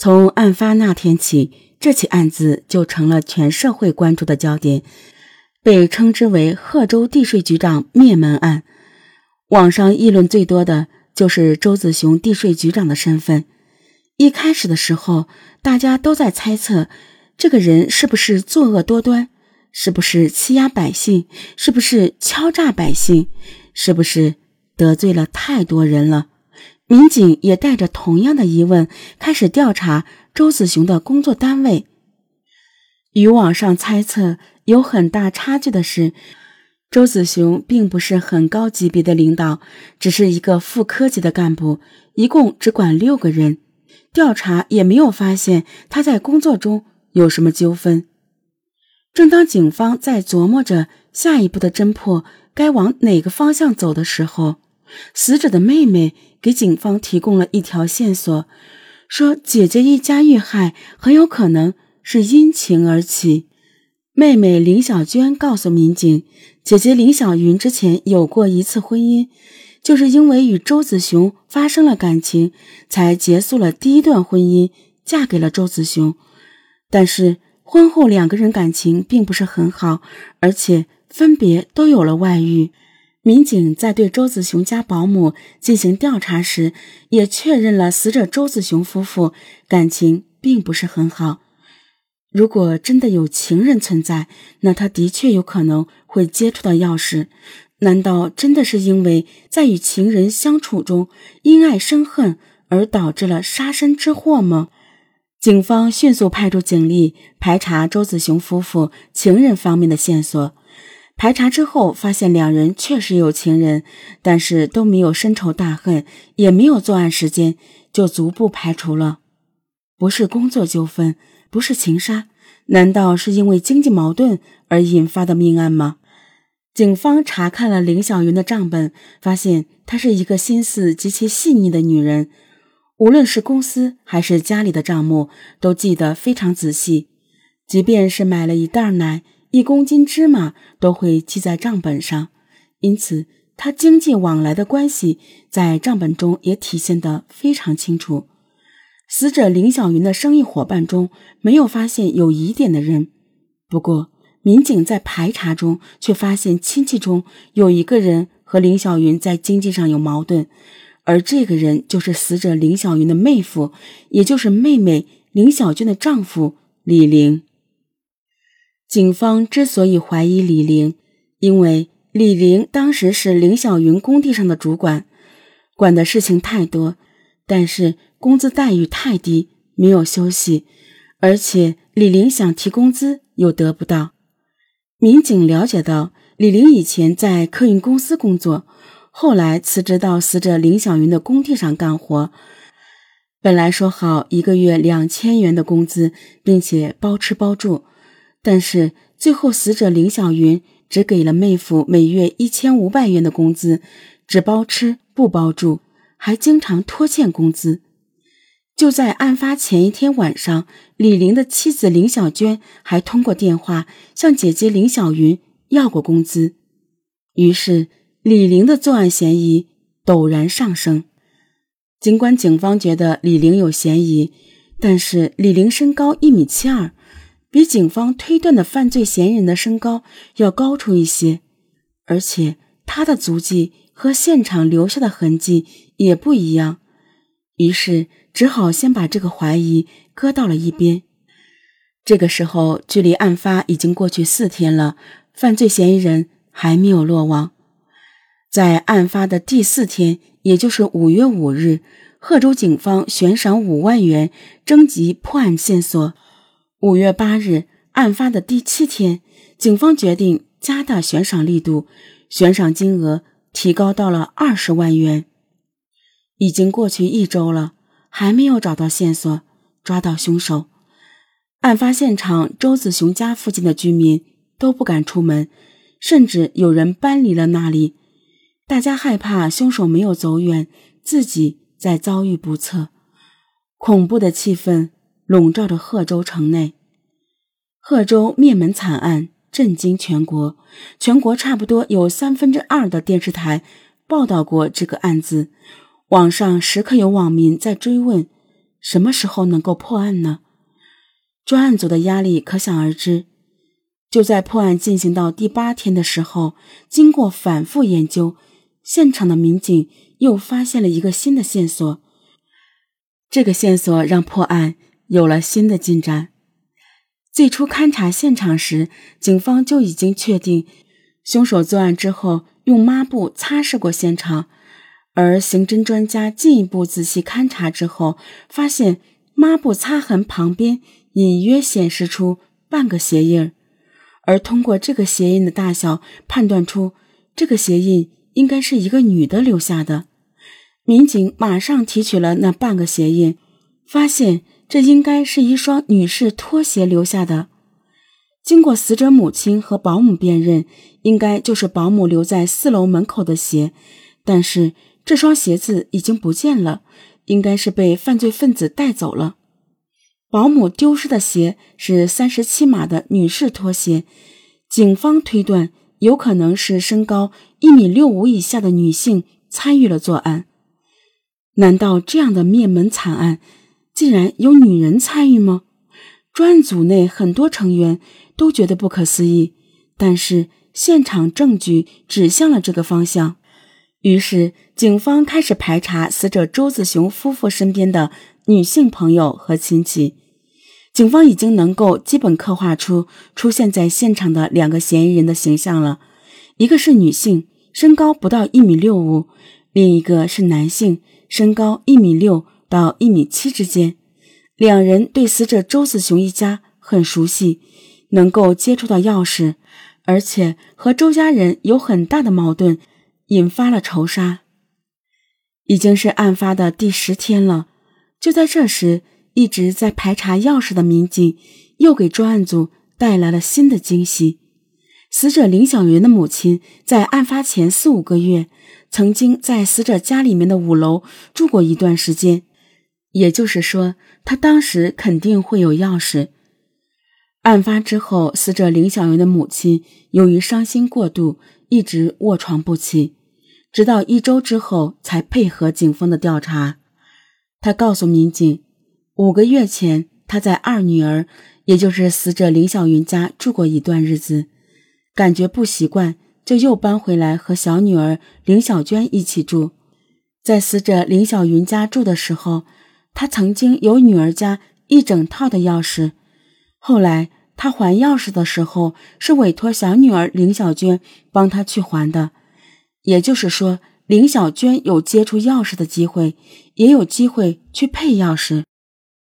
从案发那天起，这起案子就成了全社会关注的焦点，被称之为“贺州地税局长灭门案”。网上议论最多的就是周子雄地税局长的身份。一开始的时候，大家都在猜测，这个人是不是作恶多端，是不是欺压百姓，是不是敲诈百姓，是不是得罪了太多人了。民警也带着同样的疑问开始调查周子雄的工作单位。与网上猜测有很大差距的是，周子雄并不是很高级别的领导，只是一个副科级的干部，一共只管六个人。调查也没有发现他在工作中有什么纠纷。正当警方在琢磨着下一步的侦破该往哪个方向走的时候，死者的妹妹给警方提供了一条线索，说姐姐一家遇害很有可能是因情而起。妹妹林小娟告诉民警，姐姐林小云之前有过一次婚姻，就是因为与周子雄发生了感情，才结束了第一段婚姻，嫁给了周子雄。但是婚后两个人感情并不是很好，而且分别都有了外遇。民警在对周子雄家保姆进行调查时，也确认了死者周子雄夫妇感情并不是很好。如果真的有情人存在，那他的确有可能会接触到钥匙。难道真的是因为在与情人相处中因爱生恨而导致了杀身之祸吗？警方迅速派出警力排查周子雄夫妇情人方面的线索。排查之后，发现两人确实有情人，但是都没有深仇大恨，也没有作案时间，就逐步排除了。不是工作纠纷，不是情杀，难道是因为经济矛盾而引发的命案吗？警方查看了林小云的账本，发现她是一个心思极其细腻的女人，无论是公司还是家里的账目，都记得非常仔细，即便是买了一袋奶。一公斤芝麻都会记在账本上，因此他经济往来的关系在账本中也体现得非常清楚。死者林小云的生意伙伴中没有发现有疑点的人，不过民警在排查中却发现亲戚中有一个人和林小云在经济上有矛盾，而这个人就是死者林小云的妹夫，也就是妹妹林小娟的丈夫李玲。警方之所以怀疑李玲，因为李玲当时是林小云工地上的主管，管的事情太多，但是工资待遇太低，没有休息，而且李玲想提工资又得不到。民警了解到，李玲以前在客运公司工作，后来辞职到死者林小云的工地上干活，本来说好一个月两千元的工资，并且包吃包住。但是最后，死者林小云只给了妹夫每月一千五百元的工资，只包吃不包住，还经常拖欠工资。就在案发前一天晚上，李玲的妻子林小娟还通过电话向姐姐林小云要过工资。于是，李玲的作案嫌疑陡然上升。尽管警方觉得李玲有嫌疑，但是李玲身高一米七二。比警方推断的犯罪嫌疑人的身高要高出一些，而且他的足迹和现场留下的痕迹也不一样，于是只好先把这个怀疑搁到了一边。这个时候，距离案发已经过去四天了，犯罪嫌疑人还没有落网。在案发的第四天，也就是五月五日，贺州警方悬赏五万元征集破案线索。五月八日，案发的第七天，警方决定加大悬赏力度，悬赏金额提高到了二十万元。已经过去一周了，还没有找到线索，抓到凶手。案发现场周子雄家附近的居民都不敢出门，甚至有人搬离了那里。大家害怕凶手没有走远，自己再遭遇不测，恐怖的气氛。笼罩着贺州城内，贺州灭门惨案震惊全国，全国差不多有三分之二的电视台报道过这个案子。网上时刻有网民在追问：什么时候能够破案呢？专案组的压力可想而知。就在破案进行到第八天的时候，经过反复研究，现场的民警又发现了一个新的线索。这个线索让破案有了新的进展。最初勘察现场时，警方就已经确定凶手作案之后用抹布擦拭过现场，而刑侦专家进一步仔细勘查之后，发现抹布擦痕旁边隐约显示出半个鞋印而通过这个鞋印的大小判断出这个鞋印应该是一个女的留下的。民警马上提取了那半个鞋印，发现这应该是一双女士拖鞋留下的。经过死者母亲和保姆辨认，应该就是保姆留在四楼门口的鞋。但是这双鞋子已经不见了，应该是被犯罪分子带走了。保姆丢失的鞋是三十七码的女士拖鞋，警方推断有可能是身高一米六五以下的女性参与了作案。难道这样的灭门惨案，竟然有女人参与吗？专案组内很多成员都觉得不可思议，但是现场证据指向了这个方向。于是，警方开始排查死者周子雄夫妇身边的女性朋友和亲戚。警方已经能够基本刻画出出现在现场的两个嫌疑人的形象了：一个是女性，身高不到一米六五；另一个是男性。身高一米六到一米七之间，两人对死者周子雄一家很熟悉，能够接触到钥匙，而且和周家人有很大的矛盾，引发了仇杀。已经是案发的第十天了，就在这时，一直在排查钥匙的民警又给专案组带来了新的惊喜。死者林小云的母亲在案发前四五个月。曾经在死者家里面的五楼住过一段时间，也就是说，他当时肯定会有钥匙。案发之后，死者林小云的母亲由于伤心过度，一直卧床不起，直到一周之后才配合警方的调查。他告诉民警，五个月前他在二女儿，也就是死者林小云家住过一段日子，感觉不习惯。就又搬回来和小女儿林小娟一起住，在死者林小云家住的时候，他曾经有女儿家一整套的钥匙。后来他还钥匙的时候，是委托小女儿林小娟帮他去还的。也就是说，林小娟有接触钥匙的机会，也有机会去配钥匙。